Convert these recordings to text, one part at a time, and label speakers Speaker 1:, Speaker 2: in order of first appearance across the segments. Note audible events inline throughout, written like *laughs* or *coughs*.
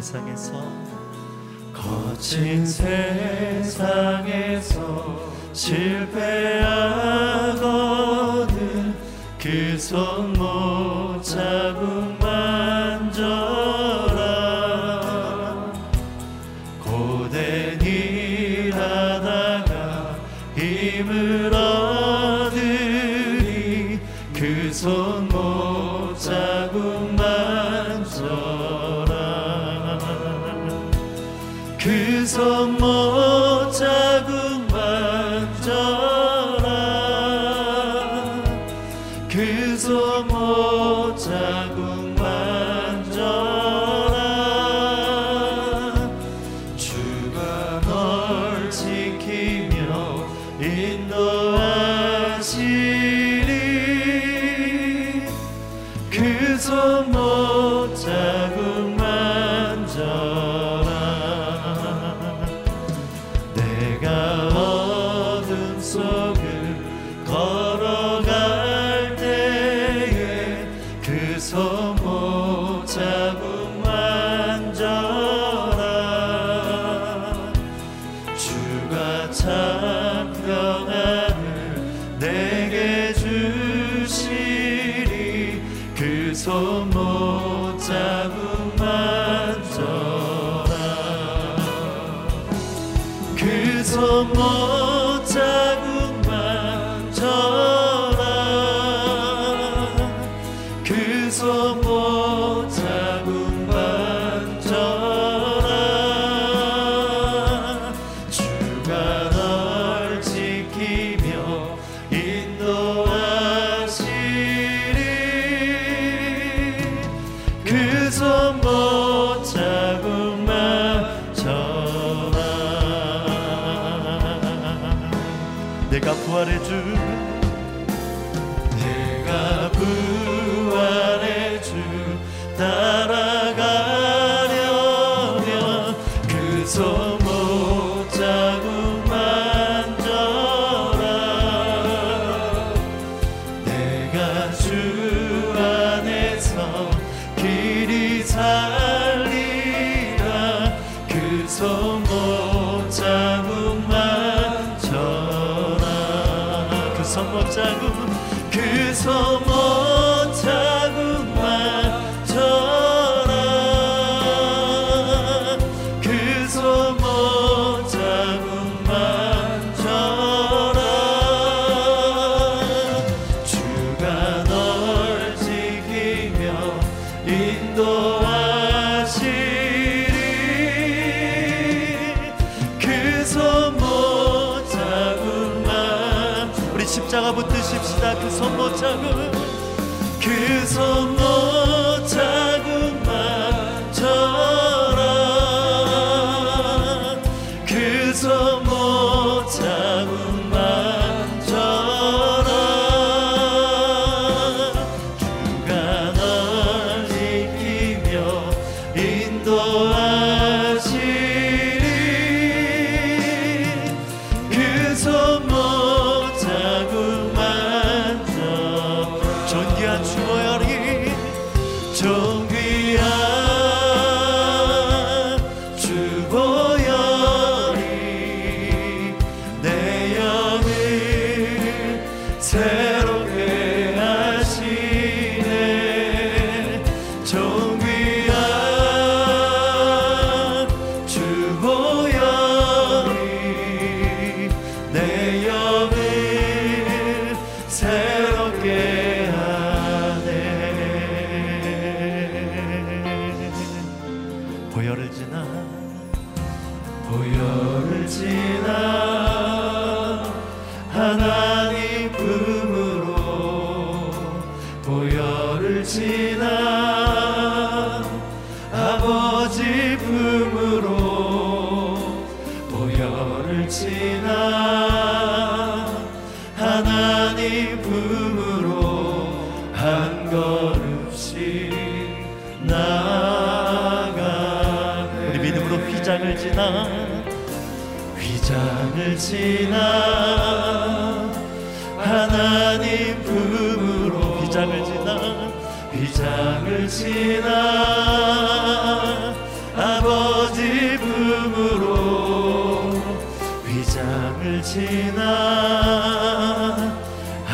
Speaker 1: 세상에서.
Speaker 2: 거친 세상에서 실패하거든 그손 손못 잡은 만져라. 그손못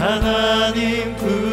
Speaker 2: 하나님 품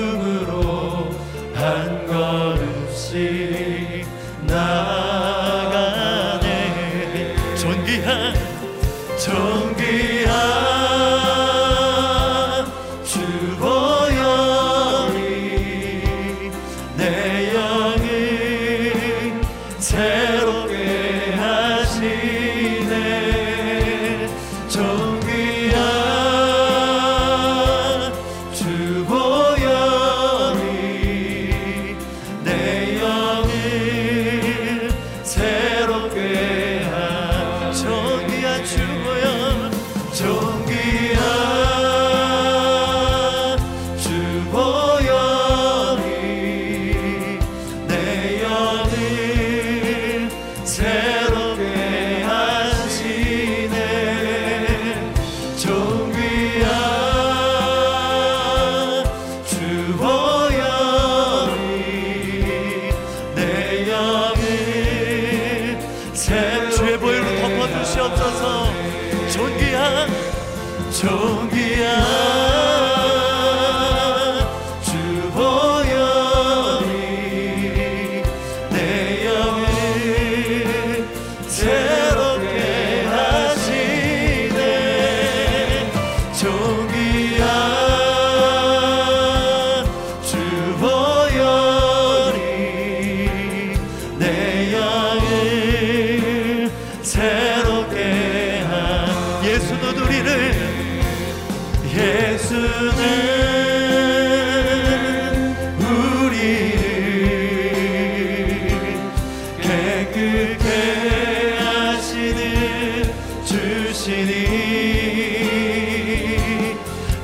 Speaker 2: 깨끗게 하시는 주시니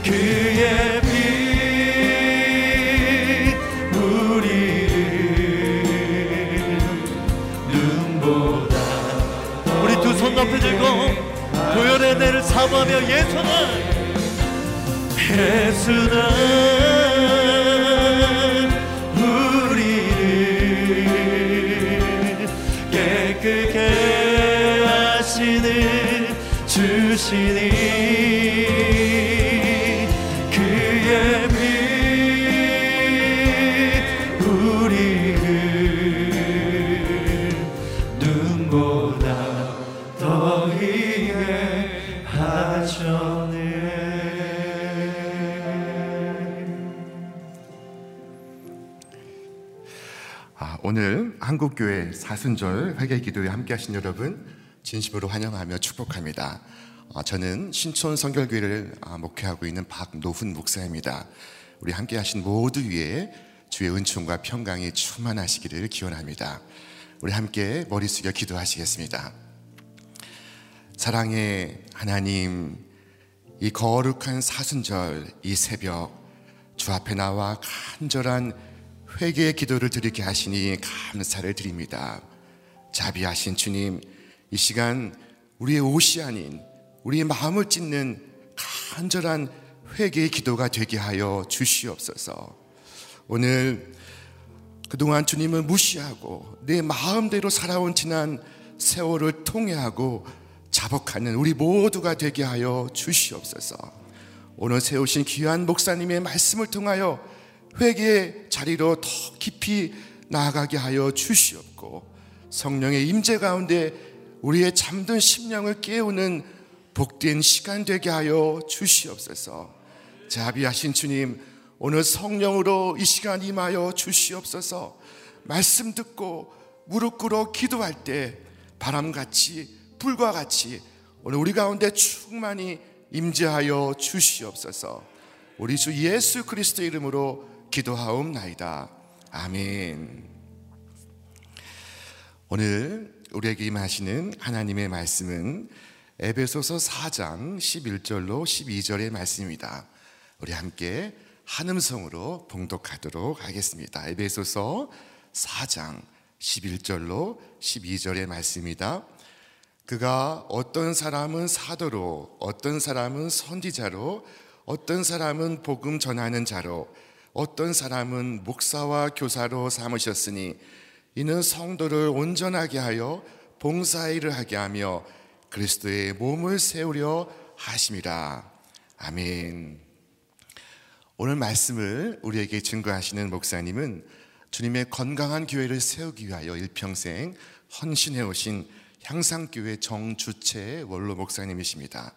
Speaker 2: 그의 피 우리를 눈보다
Speaker 1: 우리 두 손 높이 들고 보혈의 내를 사모하며 예수는
Speaker 2: 예수는 주시니 그의 피 우리를 눈보다 더 희게 하셨네
Speaker 3: 아, 오늘 한국교회 사순절 회개 기도에 함께 하신 여러분 진심으로 환영하며 축복합니다. 아, 저는 신촌 성결교회를 아, 목회하고 있는 박노훈 목사입니다. 우리 함께 하신 모두 위에 주의 은총과 평강이 충만하시기를 기원합니다. 우리 함께 머리 숙여 기도하시겠습니다. 사랑의 하나님, 이 거룩한 사순절 이 새벽 주 앞에 나와 간절한 회개의 기도를 드리게 하시니 감사를 드립니다. 자비하신 주님, 이 시간 우리의 옷이 아닌 우리의 마음을 찢는 간절한 회개의 기도가 되게 하여 주시옵소서. 오늘 그동안 주님을 무시하고 내 마음대로 살아온 지난 세월을 통회하고 자복하는 우리 모두가 되게 하여 주시옵소서. 오늘 세우신 귀한 목사님의 말씀을 통하여 회개의 자리로 더 깊이 나아가게 하여 주시옵고 성령의 임재 가운데 우리의 잠든 심령을 깨우는 복된 시간 되게 하여 주시옵소서. 자비하신 주님, 오늘 성령으로 이 시간 임하여 주시옵소서. 말씀 듣고 무릎 꿇어 기도할 때 바람같이 불과 같이 오늘 우리 가운데 충만히 임재하여 주시옵소서. 우리 주 예수 그리스도 이름으로 기도하옵나이다. 아멘. 오늘 우리에게 임하시는 하나님의 말씀은 에베소서 4장 11절로 12절의 말씀입니다. 우리 함께 한음성으로 봉독하도록 하겠습니다. 에베소서 4장 11절로 12절의 말씀입니다. 그가 어떤 사람은 사도로, 어떤 사람은 선지자로, 어떤 사람은 복음 전하는 자로, 어떤 사람은 목사와 교사로 삼으셨으니 이는 성도를 온전하게 하여 봉사일을 하게 하며 그리스도의 몸을 세우려 하심이라. 아멘. 오늘 말씀을 우리에게 증거하시는 목사님은 주님의 건강한 교회를 세우기 위하여 일평생 헌신해 오신 향상교회 정주체 원로 목사님이십니다.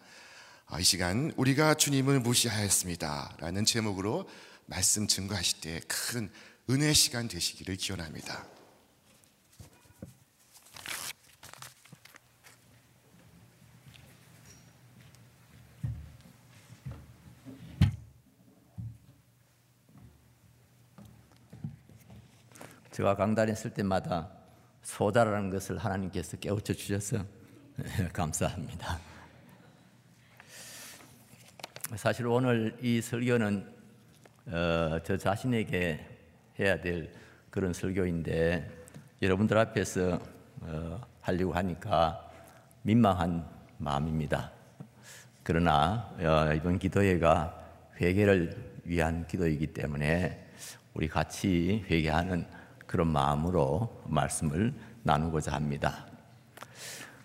Speaker 3: 아, 이 시간 우리가 주님을 무시하였습니다. 라는 제목으로 말씀 증거하실 때 큰 은혜 시간 되시기를 기원합니다.
Speaker 4: 제가 강단에 쓸 때마다 소다라는 것을 하나님께서 깨우쳐 주셔서 *laughs* 감사합니다. 사실 오늘 이 설교는 어, 저 자신에게 해야 될 그런 설교인데 여러분들 앞에서 어, 하려고 하니까 민망한 마음입니다. 그러나 어, 이번 기도회가 회개를 위한 기도이기 때문에 우리 같이 회개하는 그런 마음으로 말씀을 나누고자 합니다.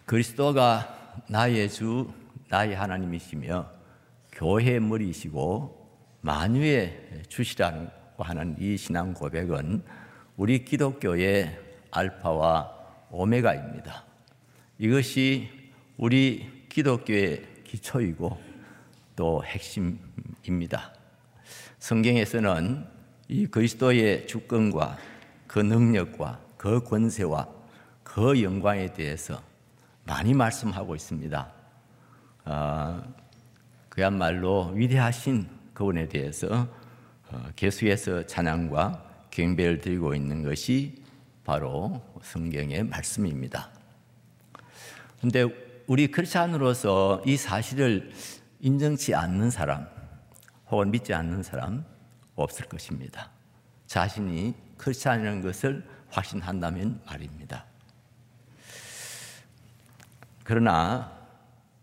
Speaker 4: 그리스도가 나의 주, 나의 하나님이시며 교회의 머리이시고 만유의 주시라고 하는 이 신앙 고백은 우리 기독교의 알파와 오메가입니다. 이것이 우리 기독교의 기초이고 또 핵심입니다. 성경에서는 이 그리스도의 주권과 그 능력과 그 권세와 그 영광에 대해서 많이 말씀하고 있습니다. 어, 그야말로 위대하신 그분에 대해서 어, 계속해서 찬양과 경배를 드리고 있는 것이 바로 성경의 말씀입니다. 근데 우리 크리스찬으로서 이 사실을 인정치 않는 사람 혹은 믿지 않는 사람 없을 것입니다. 자신이 크리스찬이라는 것을 확신한다면 말입니다. 그러나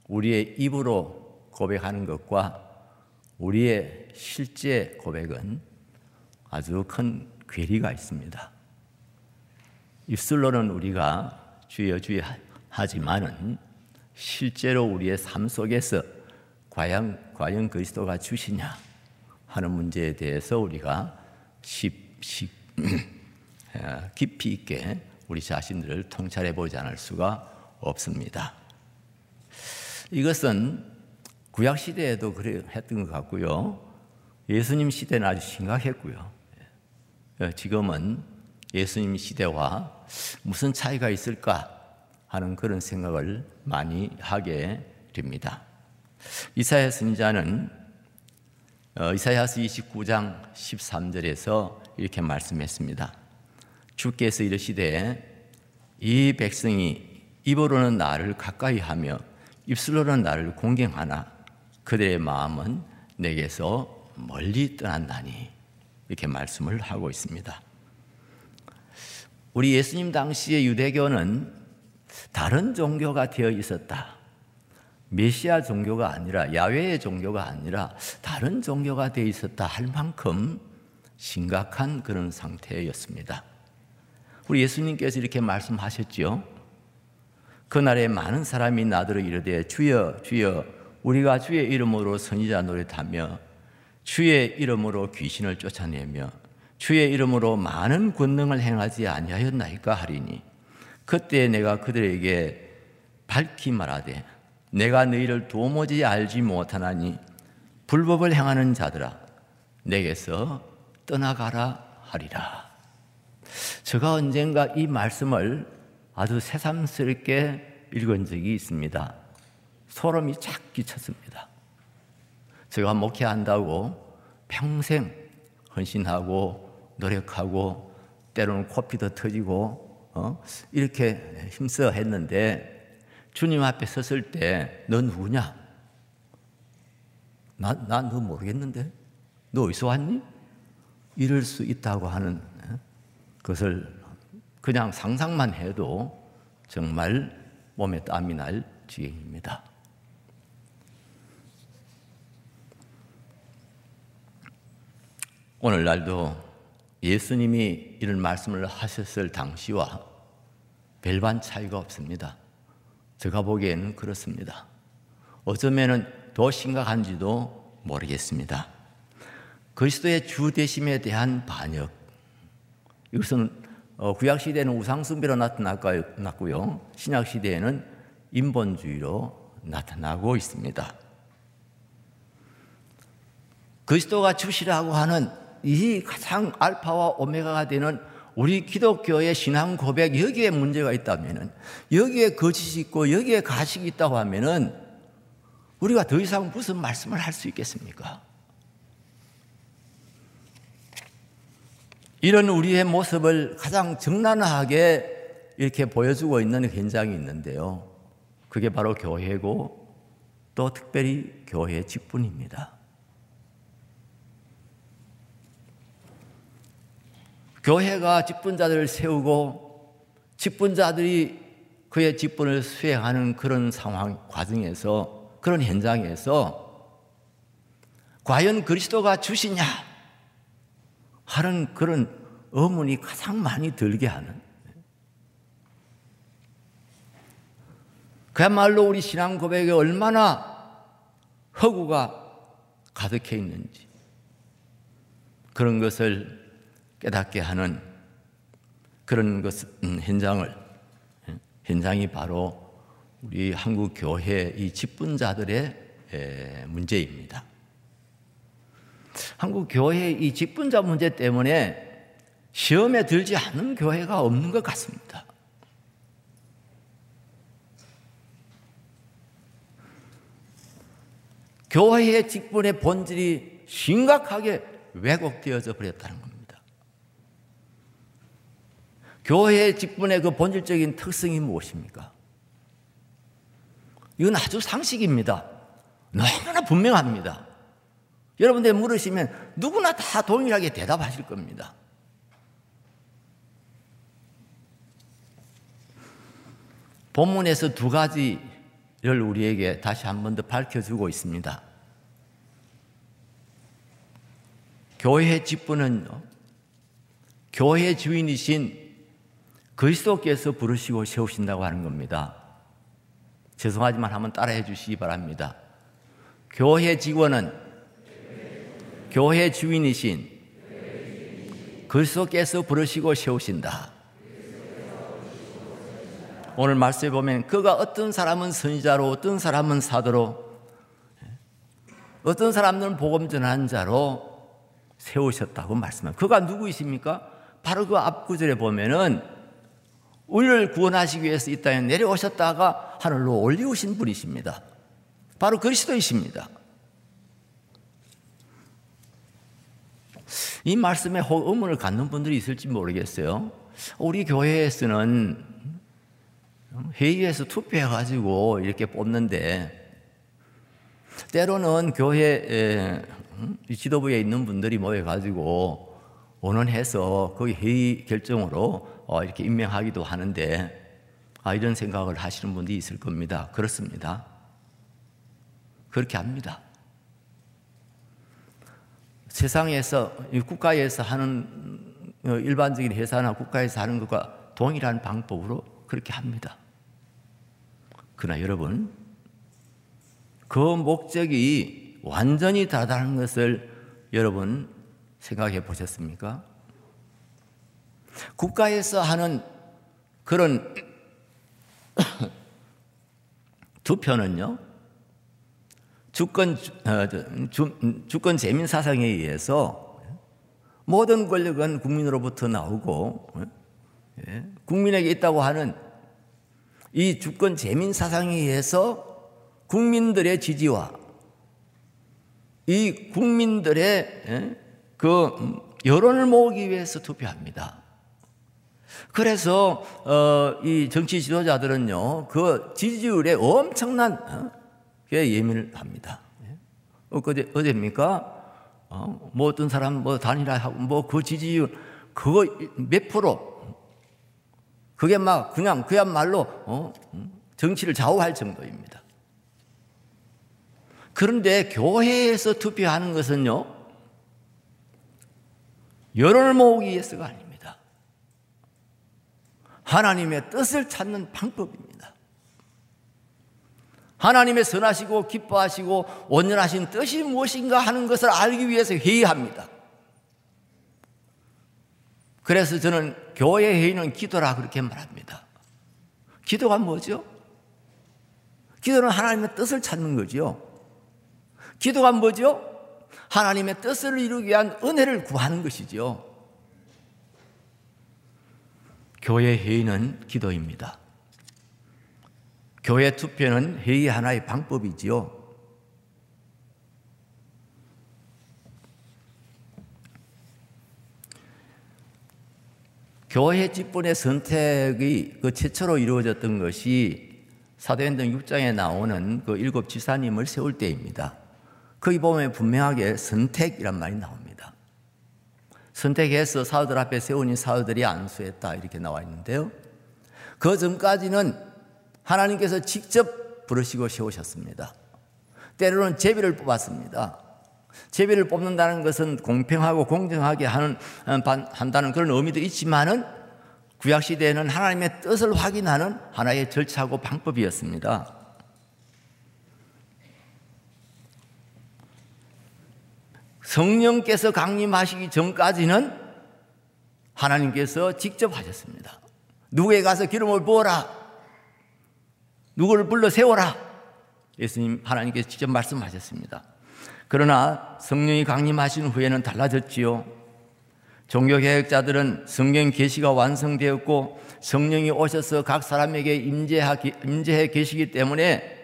Speaker 4: 우리의 입으로 고백하는 것과 우리의 실제 고백은 아주 큰 괴리가 있습니다. 입술로는 우리가 주여 주여 하지만은 실제로 우리의 삶 속에서 과연 과연 그리스도가 주시냐 하는 문제에 대해서 우리가 십, 십, 깊이 있게 우리 자신들을 통찰해 보지 않을 수가 없습니다. 이것은 구약 시대에도 그래 했던 것 같고요. 예수님 시대는 아주 심각했고요. 예, 지금은 예수님 시대와 무슨 차이가 있을까 하는 그런 생각을 많이 하게 됩니다. 이사야 선지자는 어, 이사야서 29장 13절에서 이렇게 말씀했습니다. 주께서 이르시되 이 백성이 입으로는 나를 가까이 하며 입술로는 나를 공경하나 그들의 마음은 내게서 멀리 떠난다니 이렇게 말씀을 하고 있습니다. 우리 예수님 당시의 유대교는 다른 종교가 되어 있었다. 메시아 종교가 아니라 야외의 종교가 아니라 다른 종교가 되어 있었다 할 만큼 심각한 그런 상태였습니다. 우리 예수님께서 이렇게 말씀하셨죠. 그날에 많은 사람이 나더러 이르되 주여 주여 우리가 주의 이름으로 선지자 노릇하며 주의 이름으로 귀신을 쫓아내며 주의 이름으로 많은 권능을 행하지 아니하였나이까 하리니 그때 내가 그들에게 밝히 말하되 내가 너희를 도무지 알지 못하나니 불법을 행하는 자들아 내게서 떠나가라 하리라. 제가 언젠가 이 말씀을 아주 새삼스럽게 읽은 적이 있습니다. 소름이 착 끼쳤습니다. 제가 목회한다고 평생 헌신하고 노력하고 때로는 코피도 터지고 어? 이렇게 힘써 했는데 주님 앞에 섰을 때 너 누구냐? 나, 나너 모르겠는데? 너 어디서 왔니? 이럴 수 있다고 하는 어? 것을 그냥 상상만 해도 정말 몸에 땀이 날 지경입니다. 오늘날도 예수님이 이런 말씀을 하셨을 당시와 별반 차이가 없습니다. 제가 보기에는 그렇습니다. 어쩌면은 더 심각한지도 모르겠습니다. 그리스도의 주 되심에 대한 반역. 이것은 어, 구약 시대에는 우상 숭배로 나타났고요. 신약 시대에는 인본주의로 나타나고 있습니다. 그리스도가 주시라고 하는 이 가장 알파와 오메가가 되는 우리 기독교의 신앙 고백 여기에 문제가 있다면은 여기에 거짓이 있고 여기에 가식이 있다고 하면은 우리가 더 이상 무슨 말씀을 할 수 있겠습니까? 이런 우리의 모습을 가장 적나라하게 이렇게 보여주고 있는 현장이 있는데요. 그게 바로 교회고 또 특별히 교회 직분입니다. 교회가 직분자들을 세우고 직분자들이 그의 직분을 수행하는 그런 상황 과정에서 그런 현장에서 과연 그리스도가 주시냐 하는 그런 의문이 가장 많이 들게 하는 그야말로 우리 신앙 고백에 얼마나 허구가 가득해 있는지 그런 것을 깨닫게 하는 그런 것 음, 현장을 예, 현장이 바로 우리 한국 교회 이 직분자들의 문제입니다. 한국 교회 이 직분자 문제 때문에 시험에 들지 않는 교회가 없는 것 같습니다. 교회의 직분의 본질이 심각하게 왜곡되어져 버렸다는 겁니다. 교회의 직분의 그 본질적인 특성이 무엇입니까? 이건 아주 상식입니다. 너무나 분명합니다. 여러분들 물으시면 누구나 다 동일하게 대답하실 겁니다. 본문에서 두 가지를 우리에게 다시 한 번 더 밝혀주고 있습니다. 교회의 직분은 교회 주인이신 그리스도께서 부르시고 세우신다고 하는 겁니다. 죄송하지만 한번 따라해 주시기 바랍니다. 교회 직원은 교회 주인이신 그리스도께서 부르시고 세우신다. 오늘 말씀에 보면 그가 어떤 사람은 선지자로 어떤 사람은 사도로 어떤 사람들은 복음 전하는 자로 세우셨다고 말씀합니다. 그가 누구이십니까? 바로 그 앞구절에 보면은 우리를 구원하시기 위해서 이 땅에 내려오셨다가 하늘로 올리우신 분이십니다. 바로 그리스도이십니다. 이 말씀에 의문을 갖는 분들이 있을지 모르겠어요. 우리 교회에서는 회의에서 투표해가지고 이렇게 뽑는데 때로는 교회 지도부에 있는 분들이 모여가지고 원원해서 거기 회의 결정으로 어, 이렇게 임명하기도 하는데 아, 이런 생각을 하시는 분들이 있을 겁니다. 그렇습니다. 그렇게 합니다. 세상에서 국가에서 하는 어, 일반적인 회사나 국가에서 하는 것과 동일한 방법으로 그렇게 합니다. 그러나 여러분, 그 목적이 완전히 다르다는 것을 여러분 생각해 보셨습니까? 국가에서 하는 그런 *coughs* 투표는요, 주권, 어, 주, 주권 재민 사상에 의해서 모든 권력은 국민으로부터 나오고 예, 국민에게 있다고 하는 이 주권 재민 사상에 의해서 국민들의 지지와 이 국민들의 예, 그 여론을 모으기 위해서 투표합니다. 그래서 어, 이 정치 지도자들은요 그 지지율에 엄청난 어, 예민을 합니다. 어제 어제입니까? 어, 뭐 어떤 사람 뭐 단일화 하고 뭐 그 지지율 그거 몇 프로 그게 막 그냥 그야말로 어, 정치를 좌우할 정도입니다. 그런데 교회에서 투표하는 것은요 여론을 모으기 위해서가 아닙니다. 하나님의 뜻을 찾는 방법입니다. 하나님의 선하시고 기뻐하시고 온전하신 뜻이 무엇인가 하는 것을 알기 위해서 회의합니다. 그래서 저는 교회 회의는 기도라 그렇게 말합니다. 기도가 뭐죠? 기도는 하나님의 뜻을 찾는 거죠. 기도가 뭐죠? 하나님의 뜻을 이루기 위한 은혜를 구하는 것이죠. 교회 회의는 기도입니다. 교회 투표는 회의 하나의 방법이지요. 교회 직분의 선택이 그 최초로 이루어졌던 것이 사도행전 6장에 나오는 그 일곱 지사님을 세울 때입니다. 거기 보면 분명하게 선택이란 말이 나옵니다. 선택해서 사도들 앞에 세우니 사도들이 안수했다 이렇게 나와 있는데요. 그 전까지는 하나님께서 직접 부르시고 세우셨습니다. 때로는 제비를 뽑았습니다. 제비를 뽑는다는 것은 공평하고 공정하게 하는, 어, 한다는 그런 의미도 있지만은 구약시대에는 하나님의 뜻을 확인하는 하나의 절차고 방법이었습니다. 성령께서 강림하시기 전까지는 하나님께서 직접 하셨습니다. 누구에 가서 기름을 부어라. 누구를 불러 세워라. 예수님 하나님께서 직접 말씀하셨습니다. 그러나 성령이 강림하신 후에는 달라졌지요. 종교 개혁자들은 성경 계시가 완성되었고 성령이 오셔서 각 사람에게 임재해 계시기 때문에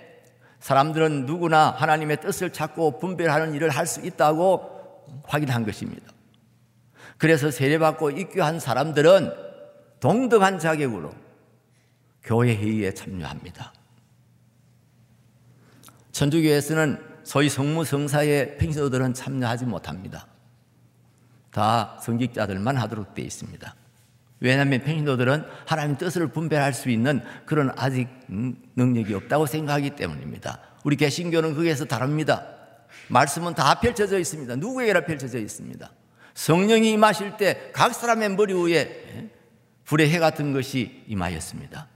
Speaker 4: 사람들은 누구나 하나님의 뜻을 찾고 분별하는 일을 할 수 있다고 확인한 것입니다. 그래서 세례받고 입교한 사람들은 동등한 자격으로 교회 회의에 참여합니다. 천주교에서는 소위 성무 성사의 팽신도들은 참여하지 못합니다. 다 성직자들만 하도록 되어 있습니다. 왜냐하면 팽신도들은 하나님 뜻을 분별할 수 있는 그런 아직 능력이 없다고 생각하기 때문입니다. 우리 개신교는 거기에서 다릅니다. 말씀은 다 펼쳐져 있습니다. 누구에게나 펼쳐져 있습니다. 성령이 임하실 때 각 사람의 머리 위에 불의 해 같은 것이 임하였습니다.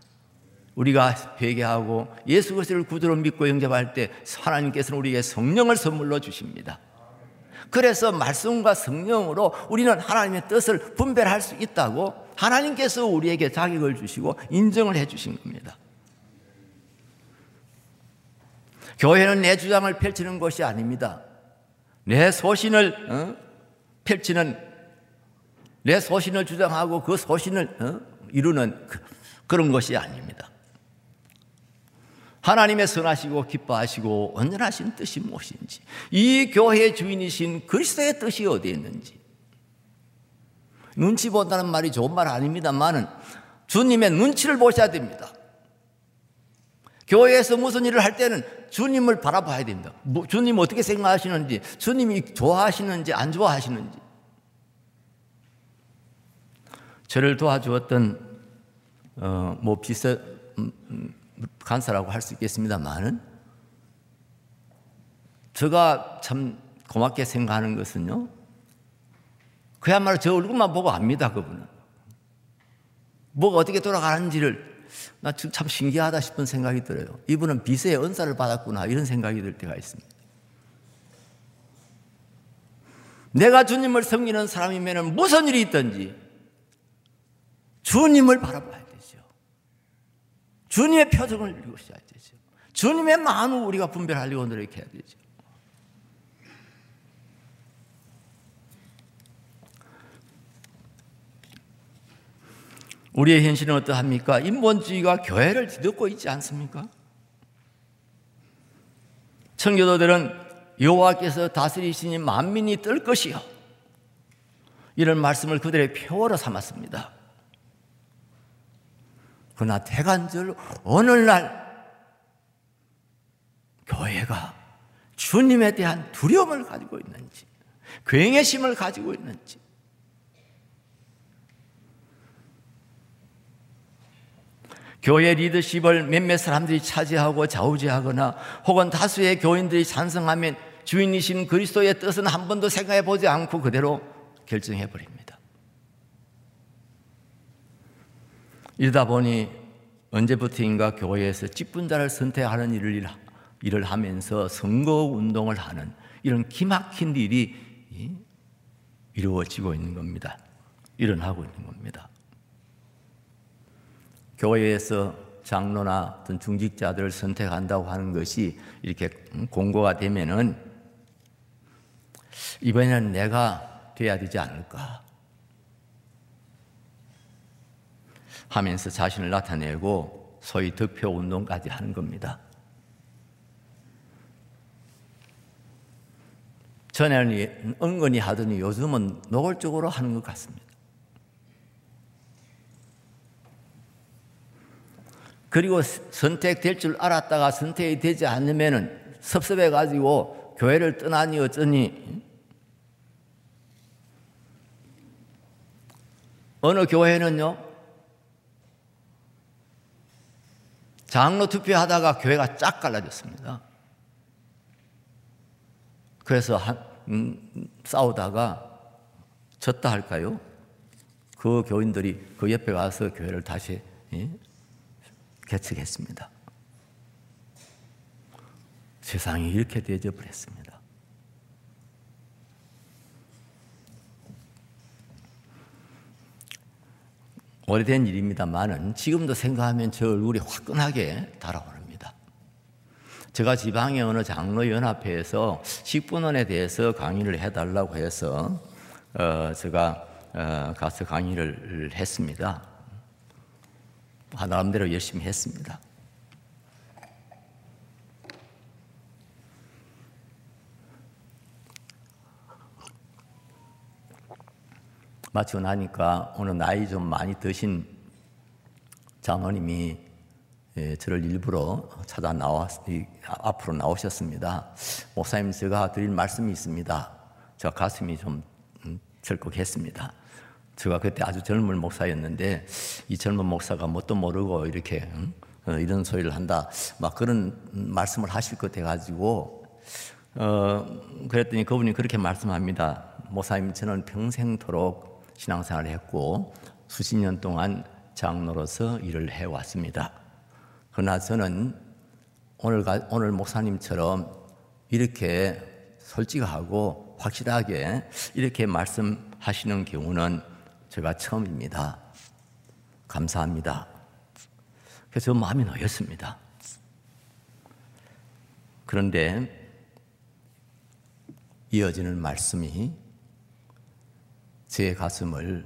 Speaker 4: 우리가 회개하고 예수 그리스도를 구주로 믿고 영접할 때 하나님께서는 우리에게 성령을 선물로 주십니다. 그래서 말씀과 성령으로 우리는 하나님의 뜻을 분별할 수 있다고 하나님께서 우리에게 자격을 주시고 인정을 해 주신 겁니다. 교회는 내 주장을 펼치는 것이 아닙니다. 내 소신을 어? 펼치는 내 소신을 주장하고 그 소신을 어? 이루는 그, 그런 것이 아닙니다. 하나님의 선하시고 기뻐하시고 온전하신 뜻이 무엇인지 이 교회의 주인이신 그리스도의 뜻이 어디에 있는지 눈치 본다는 말이 좋은 말 아닙니다만은 주님의 눈치를 보셔야 됩니다. 교회에서 무슨 일을 할 때는 주님을 바라봐야 됩니다. 뭐, 주님 어떻게 생각하시는지, 주님이 좋아하시는지 안 좋아하시는지. 저를 도와주었던 어, 뭐 비서 음, 음, 간사라고 할 수 있겠습니다만은 제가 참 고맙게 생각하는 것은요. 그야말로 저 얼굴만 보고 압니다, 그분은. 뭐가 어떻게 돌아가는지를 나 참 신기하다 싶은 생각이 들어요. 이분은 비서의 은사를 받았구나 이런 생각이 들 때가 있습니다. 내가 주님을 섬기는 사람이면 무슨 일이 있든지 주님을 바라봐야 되죠. 주님의 표정을 읽으셔야 되죠. 주님의 마음을 우리가 분별하려고 노력해야 되죠. 우리의 현실은 어떠합니까? 인본주의가 교회를 뒤덮고 있지 않습니까? 청교도들은 여호와께서 다스리시니 만민이 뜰 것이요. 이런 말씀을 그들의 표어로 삼았습니다. 그러나 대간절 오늘날 교회가 주님에 대한 두려움을 가지고 있는지, 굉해심을 가지고 있는지, 교회 리더십을 몇몇 사람들이 차지하고 좌우지하거나 혹은 다수의 교인들이 찬성하면 주인이신 그리스도의 뜻은 한 번도 생각해 보지 않고 그대로 결정해 버립니다. 이러다 보니 언제부터인가 교회에서 직분자를 선택하는 일을, 일을 하면서 선거 운동을 하는 이런 기막힌 일이 이루어지고 있는 겁니다. 일어나고 있는 겁니다. 교회에서 장로나 어떤 중직자들을 선택한다고 하는 것이 이렇게 공고가 되면은 이번에는 내가 돼야 되지 않을까 하면서 자신을 나타내고 소위 득표 운동까지 하는 겁니다. 전에는 은근히 하더니 요즘은 노골적으로 하는 것 같습니다. 그리고 선택될 줄 알았다가 선택이 되지 않으면 섭섭해 가지고 교회를 떠나니 어쩌니 어느 교회는요 장로 투표하다가 교회가 쫙 갈라졌습니다. 그래서 한, 음, 싸우다가 졌다 할까요? 그 교인들이 그 옆에 가서 교회를 다시 예? 개척했습니다. 세상이 이렇게 되어 버렸습니다. 오래된 일입니다만은 지금도 생각하면 저 얼굴이 화끈하게 달아오릅니다. 제가 지방의 어느 장로연합회에서 식분원에 대해서 강의를 해달라고 해서 어, 제가 어, 가서 강의를 했습니다. 나름대로 열심히 했습니다. 마치고 나니까 오늘 나이 좀 많이 드신 장로님이 예, 저를 일부러 찾아 나와 앞으로 나오셨습니다. 목사님 제가 드릴 말씀이 있습니다. 저 가슴이 좀 음, 절곡했습니다. 제가 그때 아주 젊은 목사였는데 이 젊은 목사가 뭣도 모르고 이렇게 어, 이런 소리를 한다 막 그런 말씀을 하실 것 같아가지고 어 그랬더니 그분이 그렇게 말씀합니다. 목사님 저는 평생토록 신앙생활을 했고 수십 년 동안 장로로서 일을 해왔습니다. 그러나 저는 오늘 오늘 목사님처럼 이렇게 솔직하고 확실하게 이렇게 말씀하시는 경우는 제가 처음입니다. 감사합니다. 그래서 마음이 놓였습니다. 그런데 이어지는 말씀이 제 가슴을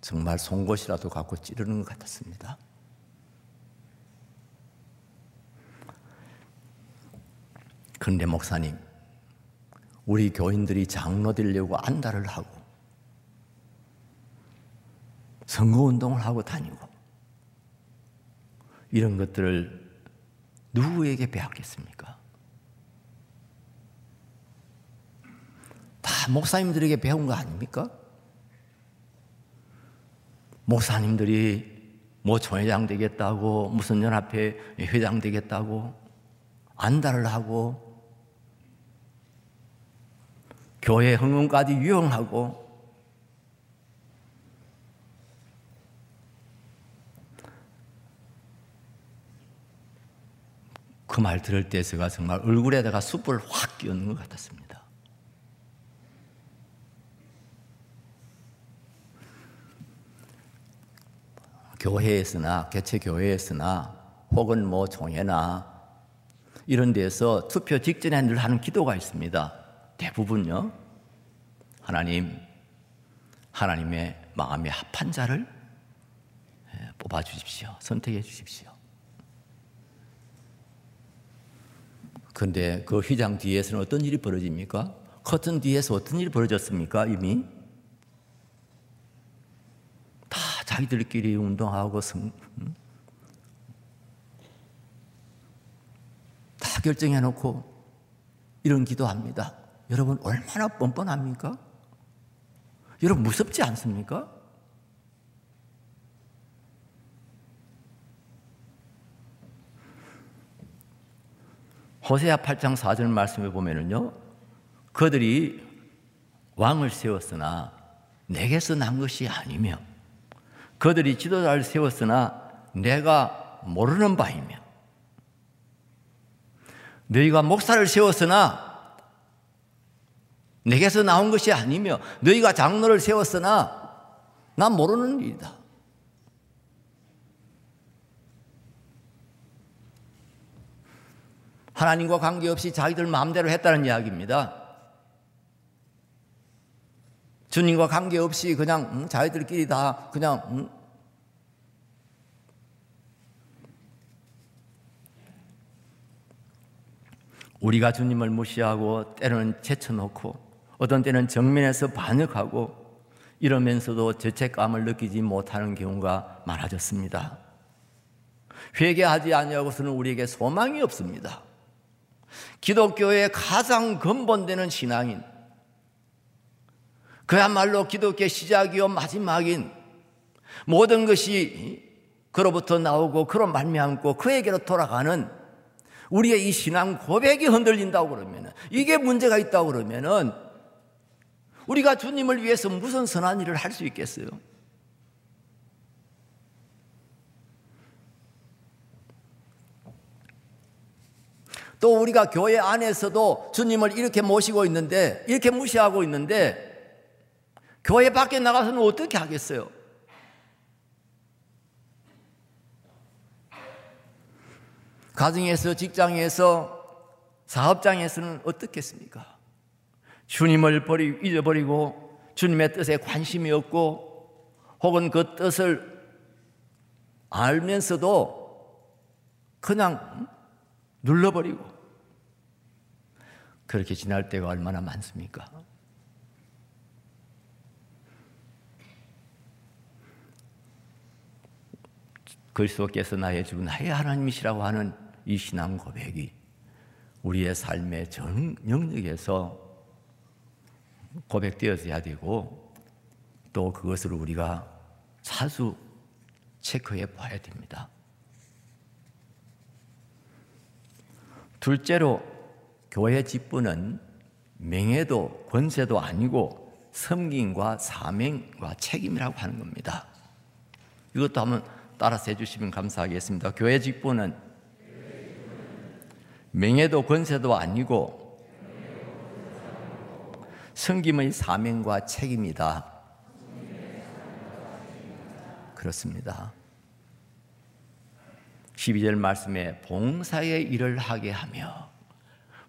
Speaker 4: 정말 송곳이라도 갖고 찌르는 것 같았습니다. 그런데 목사님, 우리 교인들이 장로 되려고 안달을 하고 선거 운동을 하고 다니고 이런 것들을 누구에게 배웠겠습니까? 다 목사님들에게 배운 거 아닙니까? 목사님들이 뭐 총회장 되겠다고 무슨 연합회 회장 되겠다고 안달을 하고 교회 흥흥까지 유용하고 그 말 들을 때 제가 정말 얼굴에다가 숯불을 확 끼얹는 것 같았습니다. 교회에서나 개체 교회에서나 혹은 뭐 종회나 이런 데서 투표 직전에 늘 하는 기도가 있습니다. 대부분요. 하나님, 하나님의 마음에 합한 자를 예, 뽑아 주십시오. 선택해 주십시오. 그런데 그 휘장 뒤에서는 어떤 일이 벌어집니까? 커튼 뒤에서 어떤 일이 벌어졌습니까? 이미 다 자기들끼리 운동하고 성, 음? 다 결정해 놓고 이런 기도합니다. 여러분 얼마나 뻔뻔합니까? 여러분 무섭지 않습니까? 호세아 8장 4절 말씀에 보면은요. 그들이 왕을 세웠으나 내게서 난 것이 아니며 그들이 지도자를 세웠으나 내가 모르는 바이며 너희가 목사를 세웠으나 내게서 나온 것이 아니며 너희가 장로를 세웠으나 난 모르는 일이다. 하나님과 관계없이 자기들 마음대로 했다는 이야기입니다. 주님과 관계없이 그냥 음, 자기들끼리 다 그냥 음. 우리가 주님을 무시하고 때로는 제쳐놓고 어떤 때는 정면에서 반역하고 이러면서도 죄책감을 느끼지 못하는 경우가 많아졌습니다. 회개하지 아니하고서는 우리에게 소망이 없습니다. 기독교의 가장 근본되는 신앙인 그야말로 기독교의 시작이요 마지막인 모든 것이 그로부터 나오고 그로 말미암고 그에게로 돌아가는 우리의 이 신앙 고백이 흔들린다고 그러면 이게 문제가 있다고 그러면은 우리가 주님을 위해서 무슨 선한 일을 할 수 있겠어요? 또 우리가 교회 안에서도 주님을 이렇게 모시고 있는데, 이렇게 무시하고 있는데, 교회 밖에 나가서는 어떻게 하겠어요? 가정에서, 직장에서, 사업장에서는 어떻겠습니까? 주님을 버리, 잊어버리고 주님의 뜻에 관심이 없고 혹은 그 뜻을 알면서도 그냥 눌러버리고 그렇게 지날 때가 얼마나 많습니까? 그리스도께서 나의 주, 나의 하나님이시라고 하는 이 신앙 고백이 우리의 삶의 전 영역에서 고백되어져야 되고 또 그것을 우리가 자주 체크해 봐야 됩니다. 둘째로 교회 직분은 명예도 권세도 아니고 섬김과 사명과 책임이라고 하는 겁니다. 이것도 한번 따라서 해주시면 감사하겠습니다. 교회 직분은 명예도 권세도 아니고 성김의 사명과 책임이다. 그렇습니다. 12절 말씀에 봉사의 일을 하게 하며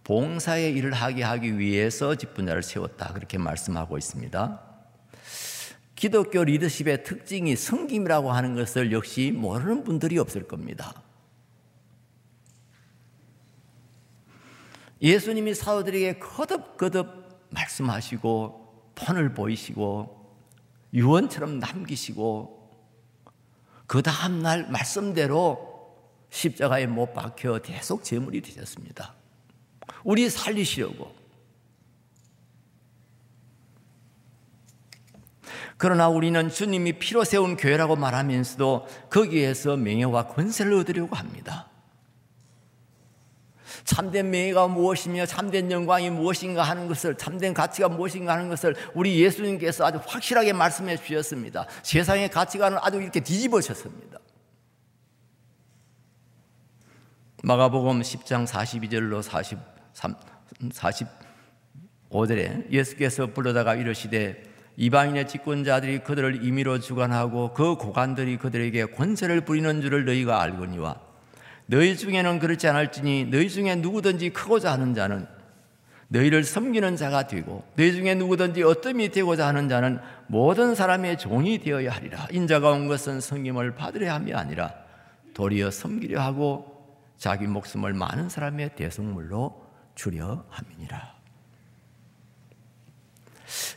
Speaker 4: 봉사의 일을 하게 하기 위해서 직분자를 세웠다. 그렇게 말씀하고 있습니다. 기독교 리더십의 특징이 성김이라고 하는 것을 역시 모르는 분들이 없을 겁니다. 예수님이 사도들에게 거듭거듭 말씀하시고 폰을 보이시고 유언처럼 남기시고 그 다음 날 말씀대로 십자가에 못 박혀 계속 제물이 되셨습니다. 우리 살리시려고. 그러나 우리는 주님이 피로 세운 교회라고 말하면서도 거기에서 명예와 권세를 얻으려고 합니다. 참된 명예가 무엇이며 참된 영광이 무엇인가 하는 것을 참된 가치가 무엇인가 하는 것을 우리 예수님께서 아주 확실하게 말씀해 주셨습니다. 세상의 가치관을 아주 이렇게 뒤집어졌습니다. 마가복음 10장 42절로 43, 45절에 예수께서 불러다가 이르시되 이방인의 집권자들이 그들을 임의로 주관하고 그 고관들이 그들에게 권세를 부리는 줄을 너희가 알거니와 너희 중에는 그렇지 않을지니 너희 중에 누구든지 크고자 하는 자는 너희를 섬기는 자가 되고 너희 중에 누구든지 어뜸이 되고자 하는 자는 모든 사람의 종이 되어야 하리라. 인자가 온 것은 섬김을 받으려 함이 아니라 도리어 섬기려 하고 자기 목숨을 많은 사람의 대성물로 주려 함이니라.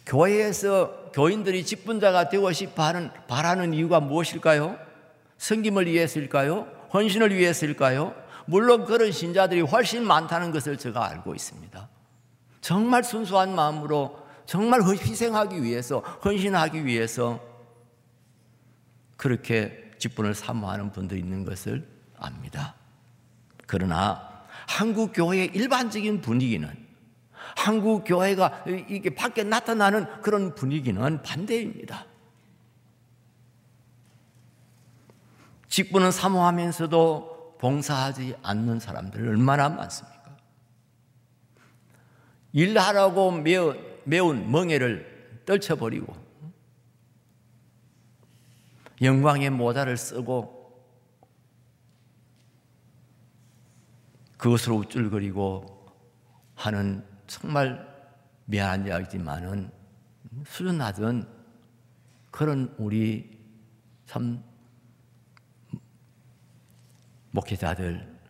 Speaker 4: 교회에서 교인들이 직분자가 되고 싶어 하는 바라는 이유가 무엇일까요? 섬김을 위해서일까요? 헌신을 위해서일까요? 물론 그런 신자들이 훨씬 많다는 것을 제가 알고 있습니다. 정말 순수한 마음으로 정말 희생하기 위해서, 헌신하기 위해서 그렇게 직분을 사모하는 분들이 있는 것을 압니다. 그러나 한국 교회의 일반적인 분위기는 한국 교회가 이게 밖에 나타나는 그런 분위기는 반대입니다. 직분은 사모하면서도 봉사하지 않는 사람들 얼마나 많습니까? 일하라고 매운, 매운 멍에를 떨쳐버리고 영광의 모자를 쓰고 그것으로 우쭐거리고 하는 정말 미안한 이야기지만은 수준 낮은 그런 우리 참 목회자들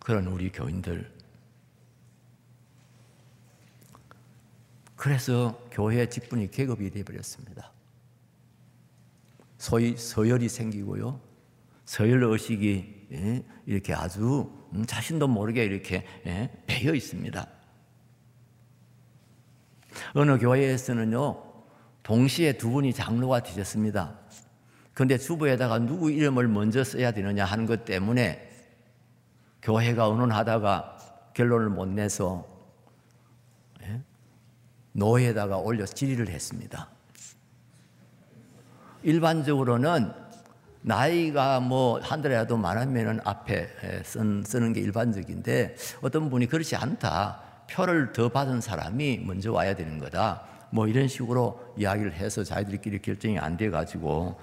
Speaker 4: 그런 우리 교인들 그래서 교회 직분이 계급이 되어버렸습니다. 소위 서열이 생기고요. 서열 의식이 예, 이렇게 아주 음, 자신도 모르게 이렇게 예, 배어 있습니다. 어느 교회에서는요, 동시에 두 분이 장로가 되셨습니다. 그런데 주부에다가 누구 이름을 먼저 써야 되느냐 하는 것 때문에 교회가 의논하다가 결론을 못 내서 예, 노예에다가 올려 질의를 했습니다. 일반적으로는 나이가 뭐 한 달이라도 많으면 앞에 쓴, 쓰는 게 일반적인데 어떤 분이 그렇지 않다. 표를 더 받은 사람이 먼저 와야 되는 거다. 뭐 이런 식으로 이야기를 해서 자기들끼리 결정이 안 돼 가지고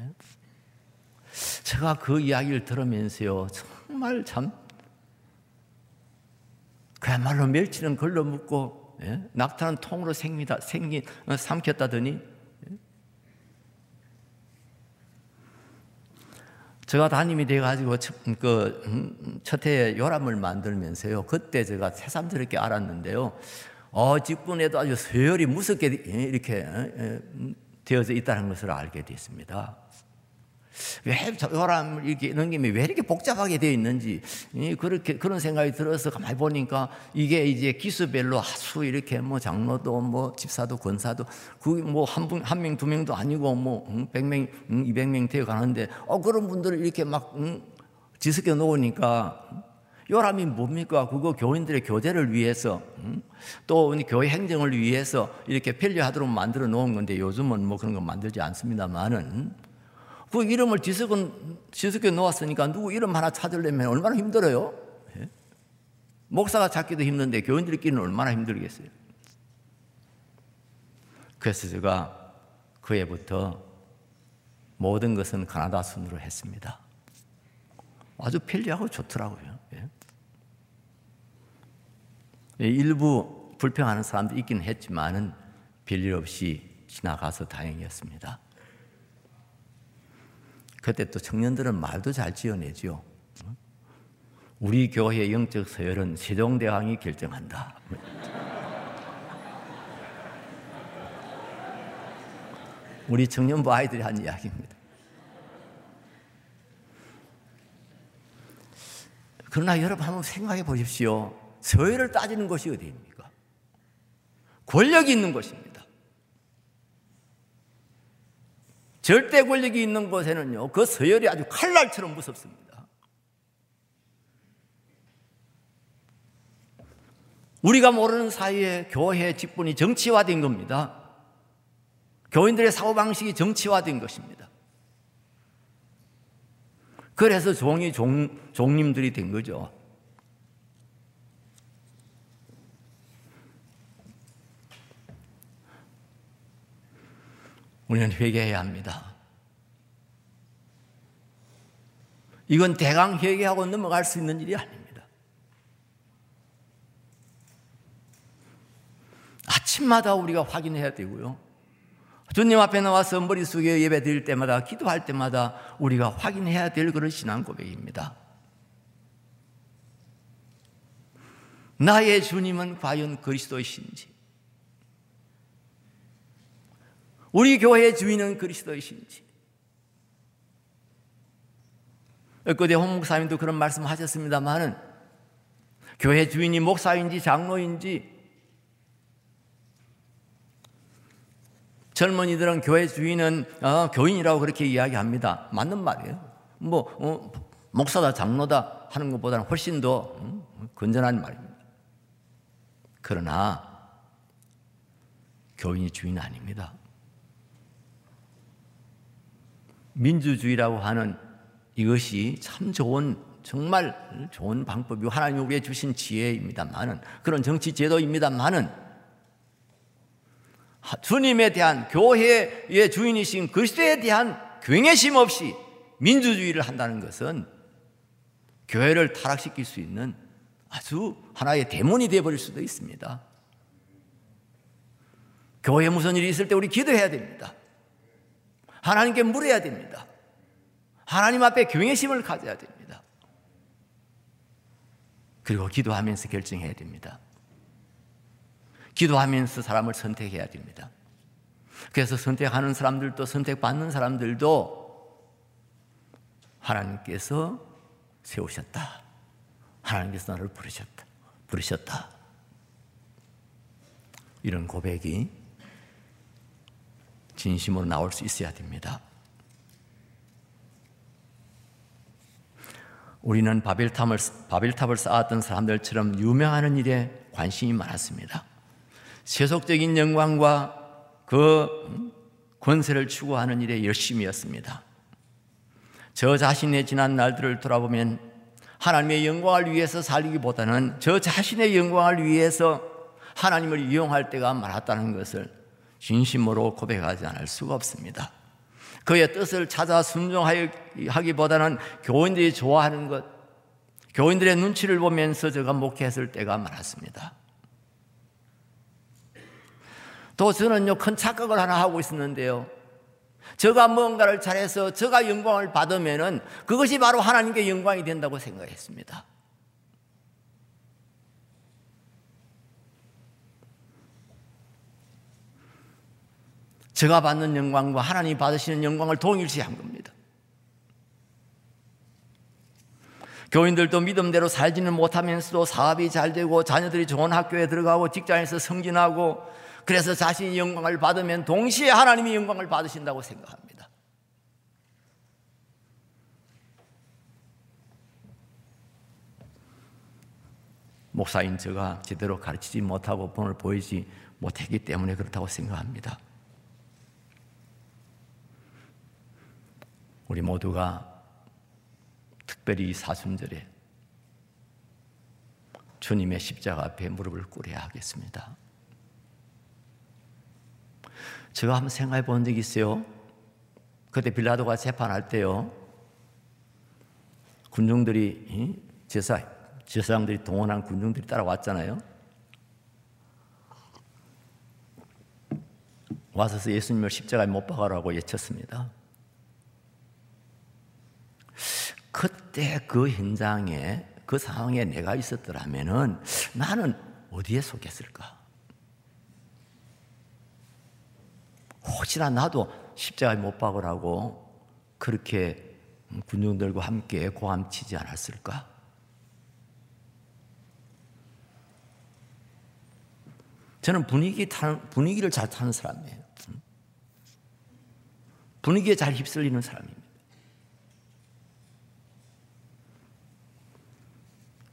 Speaker 4: 예? 제가 그 이야기를 들으면서요 정말 참 그야말로 멸치는 걸러 예? 낙타는 통으로 생기다 생긴 어, 삼켰다더니 제가 담임이 돼가지고 첫, 그, 음, 첫 해에 요람을 만들면서요. 그때 제가 새삼스럽게 알았는데요. 어, 직분에도 아주 서열이 무섭게 이렇게 어, 어, 되어져 있다는 것을 알게 됐습니다. 왜 요람을 이렇게 넘기면 왜 이렇게 복잡하게 되어 있는지 그렇게 그런 생각이 들어서 가만히 보니까 이게 이제 기수별로 아주 이렇게 뭐 장로도 뭐 집사도 권사도 그 뭐한한 명 두 명도 아니고 뭐 100명 200명 되어 가는데 어 그런 분들을 이렇게 막 응, 지석해 놓으니까 요람이 뭡니까? 그거 교인들의 교제를 위해서 또 교회 행정을 위해서 이렇게 편리하도록 만들어 놓은 건데 요즘은 뭐 그런 거 만들지 않습니다만은 그 이름을 뒤섞은, 뒤섞여 놓았으니까 누구 이름 하나 찾으려면 얼마나 힘들어요? 예? 목사가 찾기도 힘든데 교인들끼리는 얼마나 힘들겠어요? 그래서 제가 그 해부터 모든 것은 가나다 순으로 했습니다. 아주 편리하고 좋더라고요. 예? 예 일부 불평하는 사람도 있긴 했지만은 별일 없이 지나가서 다행이었습니다. 그때 또 청년들은 말도 잘 지어내죠. 우리 교회의 영적 서열은 세종대왕이 결정한다. 우리 청년부 아이들이 한 이야기입니다. 그러나 여러분 한번 생각해 보십시오. 서열을 따지는 것이 어디입니까? 권력이 있는 것입니다. 절대 권력이 있는 곳에는요, 그 서열이 아주 칼날처럼 무섭습니다. 우리가 모르는 사이에 교회 직분이 정치화된 겁니다. 교인들의 사고방식이 정치화된 것입니다. 그래서 종이 종, 종님들이 된 거죠. 우리는 회개해야 합니다. 이건 대강 회개하고 넘어갈 수 있는 일이 아닙니다. 아침마다 우리가 확인해야 되고요. 주님 앞에 나와서 숙여 예배 드릴 때마다 기도할 때마다 우리가 확인해야 될 그런 신앙 고백입니다. 나의 주님은 과연 그리스도이신지 우리 교회의 주인은 그리스도이신지. 엊그제 홍 목사님도 그런 말씀 하셨습니다만은 교회 주인이 목사인지 장로인지 젊은이들은 교회 주인은 어, 교인이라고 그렇게 이야기합니다. 맞는 말이에요. 뭐 어, 목사다 장로다 하는 것보다는 훨씬 더 음, 건전한 말입니다. 그러나 교인이 주인 아닙니다. 민주주의라고 하는 이것이 참 좋은 정말 좋은 방법이고 하나님 우리에 주신 지혜입니다만은 그런 정치 제도입니다만은 주님에 대한 교회의 주인이신 그리스도에 대한 경외심 없이 민주주의를 한다는 것은 교회를 타락시킬 수 있는 아주 하나의 대문이 되어버릴 수도 있습니다. 교회에 무슨 일이 있을 때 우리 기도해야 됩니다. 하나님께 물어야 됩니다. 하나님 앞에 경외심을 가져야 됩니다. 그리고 기도하면서 결정해야 됩니다. 기도하면서 사람을 선택해야 됩니다. 그래서 선택하는 사람들도 선택받는 사람들도 하나님께서 세우셨다. 하나님께서 나를 부르셨다. 부르셨다. 이런 고백이 진심으로 나올 수 있어야 됩니다. 우리는 바벨탑을, 바벨탑을 쌓았던 사람들처럼 유명하는 일에 관심이 많았습니다. 세속적인 영광과 그 권세를 추구하는 일에 열심이었습니다. 저 자신의 지난 날들을 돌아보면 하나님의 영광을 위해서 살기보다는 저 자신의 영광을 위해서 하나님을 이용할 때가 많았다는 것을 진심으로 고백하지 않을 수가 없습니다. 그의 뜻을 찾아 순종하기보다는 교인들이 좋아하는 것, 교인들의 눈치를 보면서 제가 목회했을 때가 많았습니다. 또 저는요, 큰 착각을 하나 하고 있었는데요. 저가 뭔가를 잘해서 저가 영광을 받으면은 그것이 바로 하나님께 영광이 된다고 생각했습니다. 제가 받는 영광과 하나님 받으시는 영광을 동일시한 겁니다. 교인들도 믿음대로 살지는 못하면서도 사업이 잘 되고 자녀들이 좋은 학교에 들어가고 직장에서 승진하고 그래서 자신이 영광을 받으면 동시에 하나님이 영광을 받으신다고 생각합니다. 목사인 제가 제대로 가르치지 못하고 본을 보이지 못했기 때문에 그렇다고 생각합니다. 우리 모두가 특별히 사순절에 주님의 십자가 앞에 무릎을 꿇어야 하겠습니다. 제가 한번 생각해 본 적이 있어요. 그때 빌라도가 재판할 때요. 군중들이 제사 제사장들이 동원한 군중들이 따라왔잖아요. 와서 예수님을 십자가에 못 박아라고 외쳤습니다. 그때 그 현장에 그 상황에 내가 있었더라면은 나는 어디에 속했을까? 혹시나 나도 십자가에 못 박으라고 그렇게 군중들과 함께 고함치지 않았을까? 저는 분위기 타는, 분위기를 잘 타는 사람이에요. 분위기에 잘 휩쓸리는 사람입니다.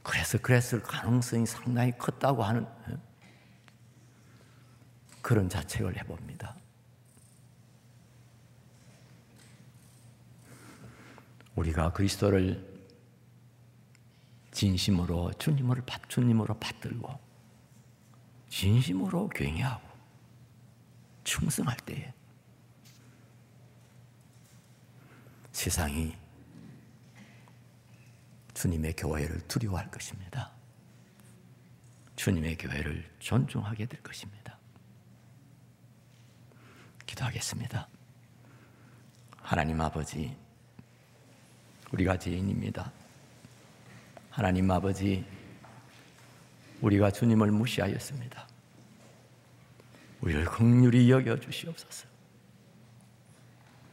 Speaker 4: 그래서 그랬을 가능성이 상당히 컸다고 하는 그런 자책을 해봅니다. 우리가 그리스도를 진심으로 주님을 주님으로 받들고 진심으로 경외하고 충성할 때에 세상이 주님의 교회를 두려워할 것입니다. 주님의 교회를 존중하게 될 것입니다. 기도하겠습니다. 하나님 아버지, 우리가 죄인입니다. 하나님 아버지, 우리가 주님을 무시하였습니다. 우리를 긍휼히 여겨 주시옵소서.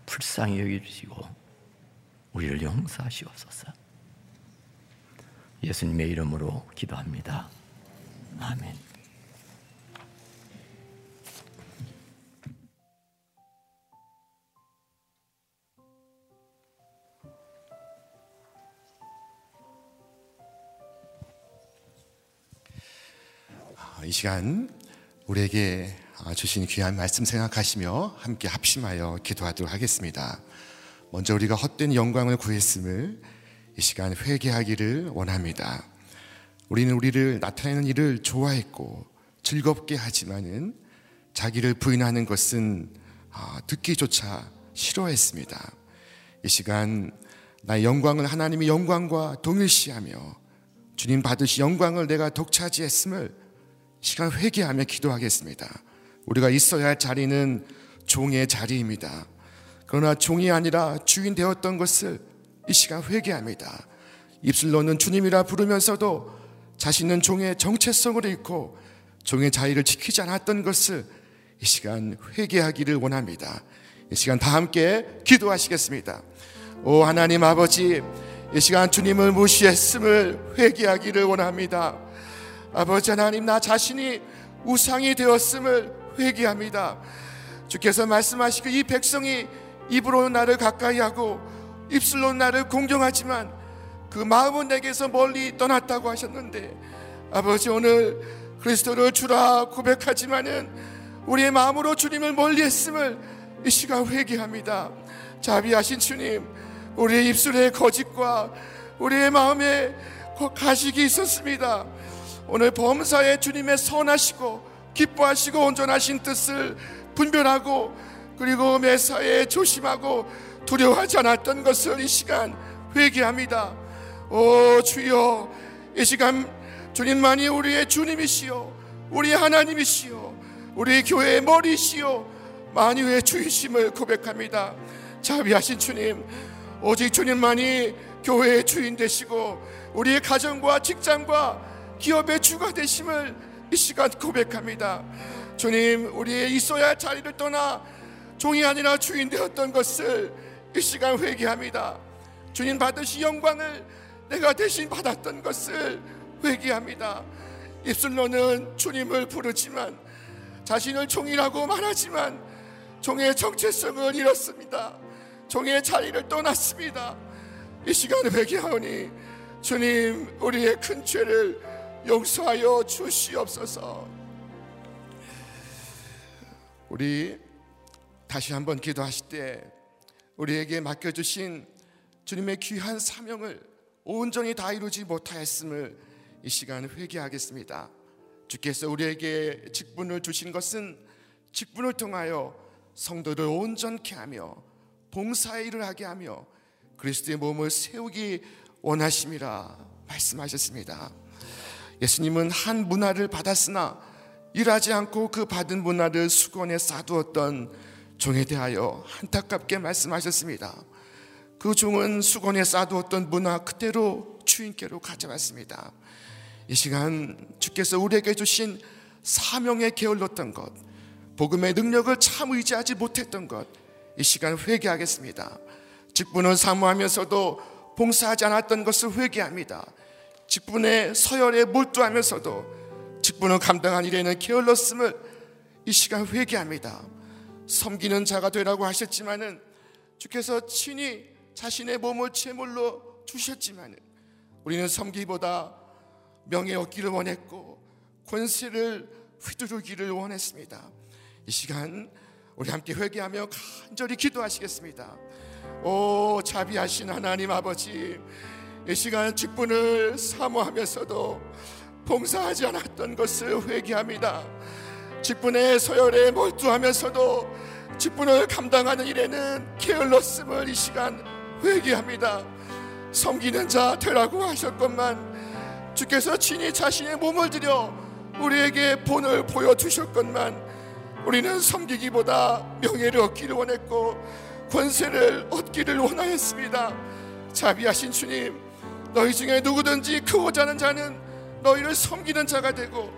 Speaker 4: 불쌍히 여겨 주시고 우리를 용서하시옵소서. 예수님의 이름으로 기도합니다. 아멘.
Speaker 3: 아, 이 시간 우리에게 주신 귀한 말씀 생각하시며 함께 합심하여 기도하도록 하겠습니다. 먼저 우리가 헛된 영광을 구했음을 이 시간 회개하기를 원합니다. 우리는 우리를 나타내는 일을 좋아했고 즐겁게 하지만은 자기를 부인하는 것은 아, 듣기조차 싫어했습니다. 이 시간 나의 영광을 하나님의 영광과 동일시하며 주님 받으시 영광을 내가 독차지했음을 시간 회개하며 기도하겠습니다. 우리가 있어야 할 자리는 종의 자리입니다. 그러나 종이 아니라 주인 되었던 것을 이 시간 회개합니다. 입술로는 주님이라 부르면서도 자신은 종의 정체성을 잃고 종의 자리를 지키지 않았던 것을 이 시간 회개하기를 원합니다. 이 시간 다 함께 기도하시겠습니다. 오 하나님 아버지 이 시간 주님을 무시했음을 회개하기를 원합니다. 아버지 하나님 나 자신이 우상이 되었음을 회개합니다. 주께서 말씀하시고 이 백성이 입으로 나를 가까이 하고 입술로 나를 공경하지만 그 마음은 내게서 멀리 떠났다고 하셨는데 아버지 오늘 그리스도를 주라 고백하지만은 우리의 마음으로 주님을 멀리했음을 이 시간 회개합니다. 자비하신 주님, 우리의 입술에 거짓과 우리의 마음에 가식이 있었습니다. 오늘 범사에 주님의 선하시고 기뻐하시고 온전하신 뜻을 분별하고 그리고 매사에 조심하고 두려워하지 않았던 것을 이 시간 회개합니다. 오 주여 이 시간 주님만이 우리의 주님이시요 우리의 하나님이시요 우리 교회의 머리시요 만유의 주이심을 고백합니다. 자비하신 주님 오직 주님만이 교회의 주인 되시고 우리의 가정과 직장과 기업의 주가 되심을 이 시간 고백합니다. 주님, 우리의 있어야 할 자리를 떠나 종이 아니라 주인 되었던 것을 이 시간 회개합니다. 주님 받으시 영광을 내가 대신 받았던 것을 회개합니다. 입술로는 주님을 부르지만 자신을 종이라고 말하지만 종의 정체성을 잃었습니다. 종의 자리를 떠났습니다. 이 시간 회개하오니 주님 우리의 큰 죄를 용서하여 주시옵소서. 우리 다시 한번 기도하실 때 우리에게 맡겨주신 주님의 귀한 사명을 온전히 다 이루지 못하였음을 이 시간 회개하겠습니다. 주께서 우리에게 직분을 주신 것은 직분을 통하여 성도를 온전케 하며 봉사의 일을 하게 하며 그리스도의 몸을 세우기 원하심이라 말씀하셨습니다. 예수님은 한 문화를 받았으나 일하지 않고 그 받은 문화를 수건에 싸두었던 종에 대하여 안타깝게 말씀하셨습니다. 그 종은 수건에 싸두었던 문화 그대로 주인께로 가져갔습니다. 이 시간 주께서 우리에게 주신 사명에 게을렀던 것, 복음의 능력을 참 의지하지 못했던 것, 이 시간 회개하겠습니다. 직분을 사모하면서도 봉사하지 않았던 것을 회개합니다. 직분의 서열에 몰두하면서도 직분을 감당한 일에는 게을렀음을 이 시간 회개합니다. 섬기는 자가 되라고 하셨지만은 주께서 친히 자신의 몸을 제물로 주셨지만은 우리는 섬기보다 명예 얻기를 원했고 권세를 휘두르기를 원했습니다. 이 시간 우리 함께 회개하며 간절히 기도하시겠습니다. 오 자비하신 하나님 아버지 이 시간 직분을 사모하면서도 봉사하지 않았던 것을 회개합니다. 직분의 서열에 몰두하면서도 직분을 감당하는 일에는 게을렀음을 이 시간 회개합니다. 섬기는 자 되라고 하셨건만 주께서 친히 자신의 몸을 들여 우리에게 본을 보여주셨건만 우리는 섬기기보다 명예를 얻기를 원했고 권세를 얻기를 원하였습니다. 자비하신 주님 너희 중에 누구든지 크고자 하는 자는 너희를 섬기는 자가 되고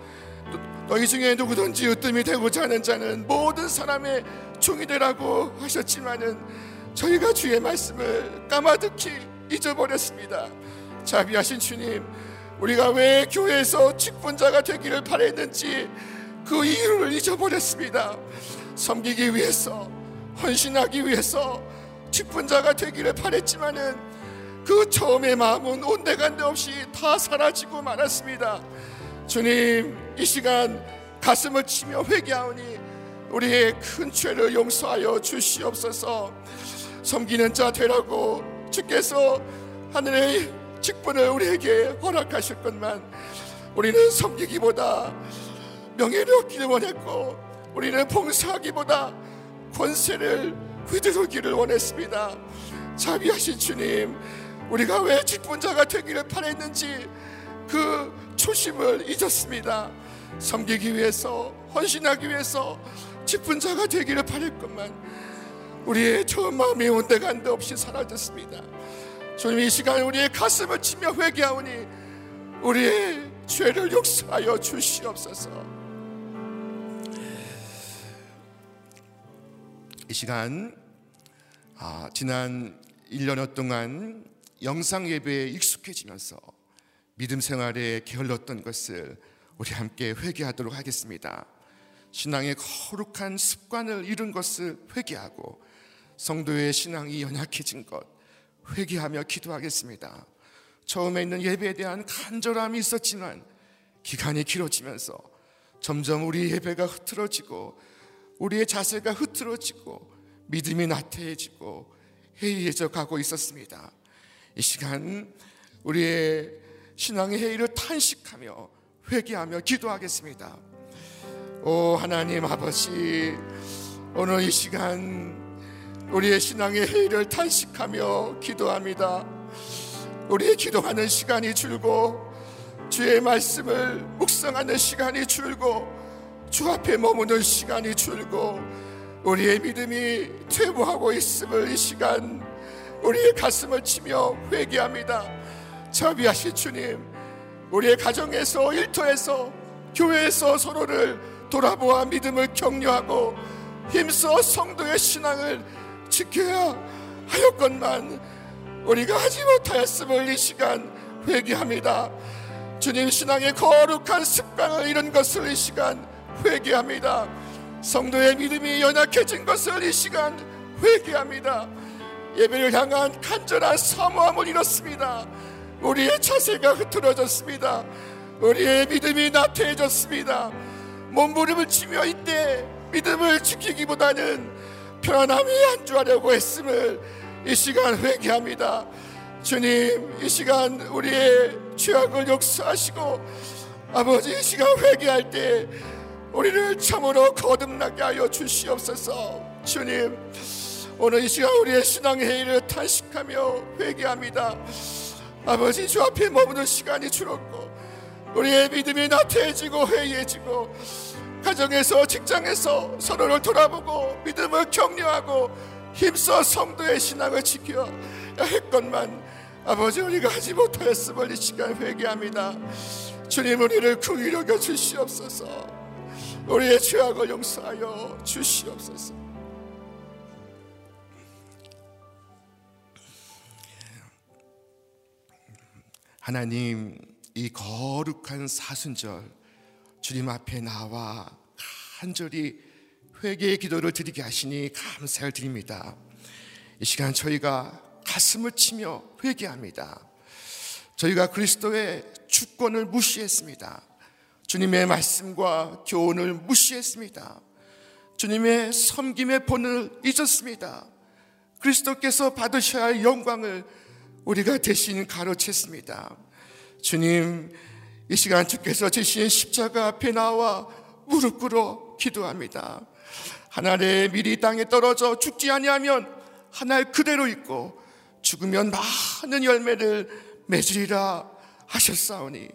Speaker 3: 너희 중에 누구든지 으뜸이 되고자 하는 자는 모든 사람의 종이 되라고 하셨지만은 저희가 주의 말씀을 까마득히 잊어버렸습니다. 자비하신 주님, 우리가 왜 교회에서 직분자가 되기를 바랬는지 그 이유를 잊어버렸습니다. 섬기기 위해서, 헌신하기 위해서 직분자가 되기를 바랬지만은 그 처음의 마음은 온데간데 없이 다 사라지고 말았습니다. 주님, 이 시간 가슴을 치며 회개하오니 우리의 큰 죄를 용서하여 주시옵소서. 섬기는 자 되라고 주께서 하늘의 직분을 우리에게 허락하실 것만 우리는 섬기기보다 명예를 얻기를 원했고 우리는 봉사하기보다 권세를 휘두르기를 원했습니다. 자비하신 주님, 우리가 왜 직분자가 되기를 바랬는지 그 초심을 잊었습니다. 섬기기 위해서 헌신하기 위해서 직분자가 되기를 바랬건만 우리의 저 마음이 온데간데 없이 사라졌습니다. 주님 이 시간 우리의 가슴을 치며 회개하오니 우리의 죄를 용서하여 주시옵소서. 이 시간 아, 지난 1년여 동안 영상 예배에 익숙해지면서 믿음 생활에 게을렀던 것을 우리 함께 회개하도록 하겠습니다. 신앙의 거룩한 습관을 잃은 것을 회개하고 성도의 신앙이 연약해진 것 회개하며 기도하겠습니다. 처음에 있는 예배에 대한 간절함이 있었지만 기간이 길어지면서 점점 우리 예배가 흐트러지고 우리의 자세가 흐트러지고 믿음이 나태해지고 해이해져 가고 있었습니다. 이 시간 우리의 신앙의 해이를 탄식하며 회개하며 기도하겠습니다. 오 하나님 아버지 오늘 이 시간 우리의 신앙의 해이를 탄식하며 기도합니다. 우리의 기도하는 시간이 줄고 주의 말씀을 묵상하는 시간이 줄고 주 앞에 머무는 시간이 줄고 우리의 믿음이 퇴보하고 있음을 이 시간 우리의 가슴을 치며 회개합니다. 자비하신 주님, 우리의 가정에서 일터에서 교회에서 서로를 돌아보아 믿음을 격려하고 힘써 성도의 신앙을 지켜야 하였건만 우리가 하지 못하였음을 이 시간 회개합니다. 주님 신앙의 거룩한 습관을 잃은 것을 이 시간 회개합니다. 성도의 믿음이 연약해진 것을 이 시간 회개합니다. 예배를 향한 간절한 사모함을 잃었습니다. 우리의 자세가 흐트러졌습니다. 우리의 믿음이 나태해졌습니다. 몸부림을 치며 이때 믿음을 지키기보다는 편안함이 안주하려고 했음을 이 시간 회개합니다. 주님, 이 시간 우리의 죄악을 역사하시고 아버지 이 시간 회개할 때 우리를 참으로 거듭나게 하여 주시옵소서. 주님, 오늘 이 시간 우리의 신앙의 회의를 탄식하며 회개합니다. 아버지 주 앞에 머무는 시간이 줄었고 우리의 믿음이 나태해지고 회의해지고 가정에서 직장에서 서로를 돌아보고 믿음을 격려하고 힘써 성도의 신앙을 지켜야 했건만 아버지 우리가 하지 못하였음을 이 시간 회개합니다. 주님 우리를 긍휼히 여겨 주시옵소서. 우리의 죄악을 용서하여 주시옵소서 하나님 이 거룩한 사순절 주님 앞에 나와 간절히 회개의 기도를 드리게 하시니 감사를 드립니다. 이 시간 저희가 가슴을 치며 회개합니다. 저희가 그리스도의 주권을 무시했습니다. 주님의 말씀과 교훈을 무시했습니다. 주님의 섬김의 본을 잊었습니다. 그리스도께서 받으셔야 할 영광을 우리가 대신 가로챘습니다. 주님, 이 시간 주께서 지신 십자가 앞에 나와 무릎 꿇어 기도합니다. 하늘의 미리 땅에 떨어져 죽지 아니하면 하늘 그대로 있고 죽으면 많은 열매를 맺으리라 하셨사오니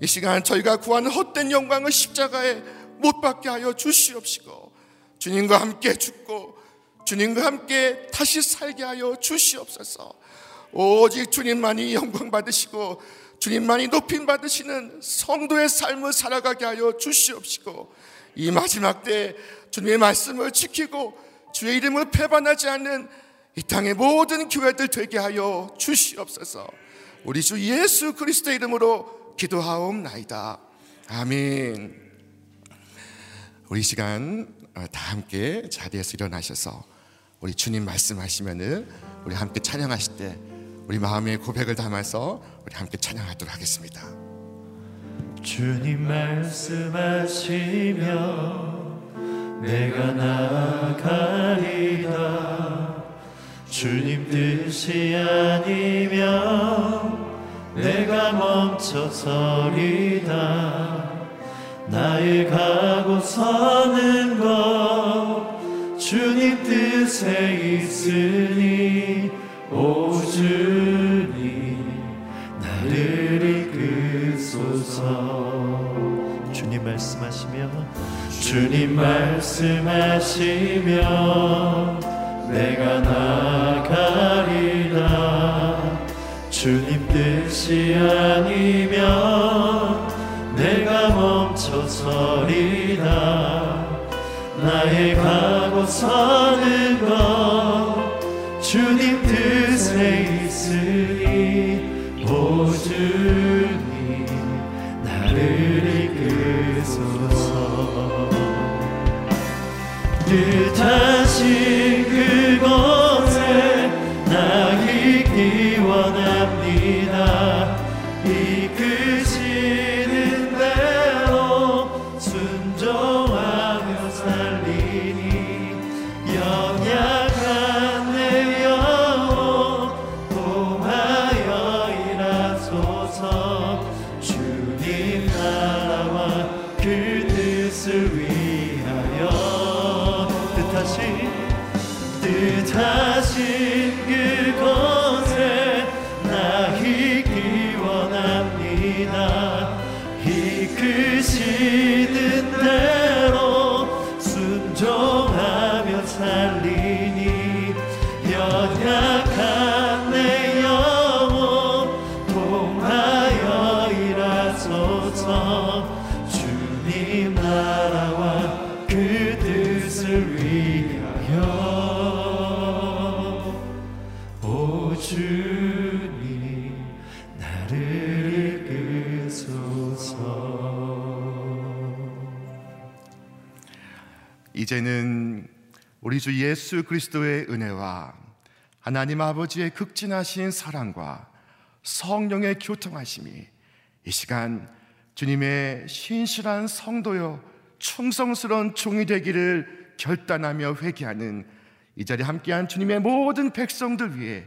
Speaker 3: 이 시간 저희가 구하는 헛된 영광을 십자가에 못 받게 하여 주시옵시고 주님과 함께 죽고 주님과 함께 다시 살게 하여 주시옵소서. 오직 주님만이 영광 받으시고 주님만이 높임 받으시는 성도의 삶을 살아가게 하여 주시옵시고 이 마지막 때 주님의 말씀을 지키고 주의 이름을 배반하지 않는 이 땅의 모든 교회들 되게 하여 주시옵소서. 우리 주 예수 그리스도 이름으로 기도하옵나이다. 아멘. 우리 시간 어, 다 함께 자리에서 일어나셔서 우리 주님 말씀하시면은 우리 함께 찬양하실 때 우리 마음의 고백을 담아서 우리 함께 찬양하도록 하겠습니다.
Speaker 2: 주님 말씀하시며 내가 나아가리다 주님 뜻이 아니면 내가 멈춰서리다 나의 가고 서는 것 주님 뜻에 있으니 오 주님 나를 이끄소서. 주님 말씀하시며 주님 말씀하시며 내가 나가리라. 주님 뜻이 아니면 내가 멈춰서리라. 나의 가고 서는 것 주님 뜻에 있으니 오 주님 나를 이끄소서. 뜻하 나를 이끄소서.
Speaker 3: 이제는 우리 주 예수 그리스도의 은혜와 하나님 아버지의 극진하신 사랑과 성령의 교통하심이 이 시간 주님의 신실한 성도요 충성스러운 종이 되기를 결단하며 회개하는 이 자리에 함께한 주님의 모든 백성들 위해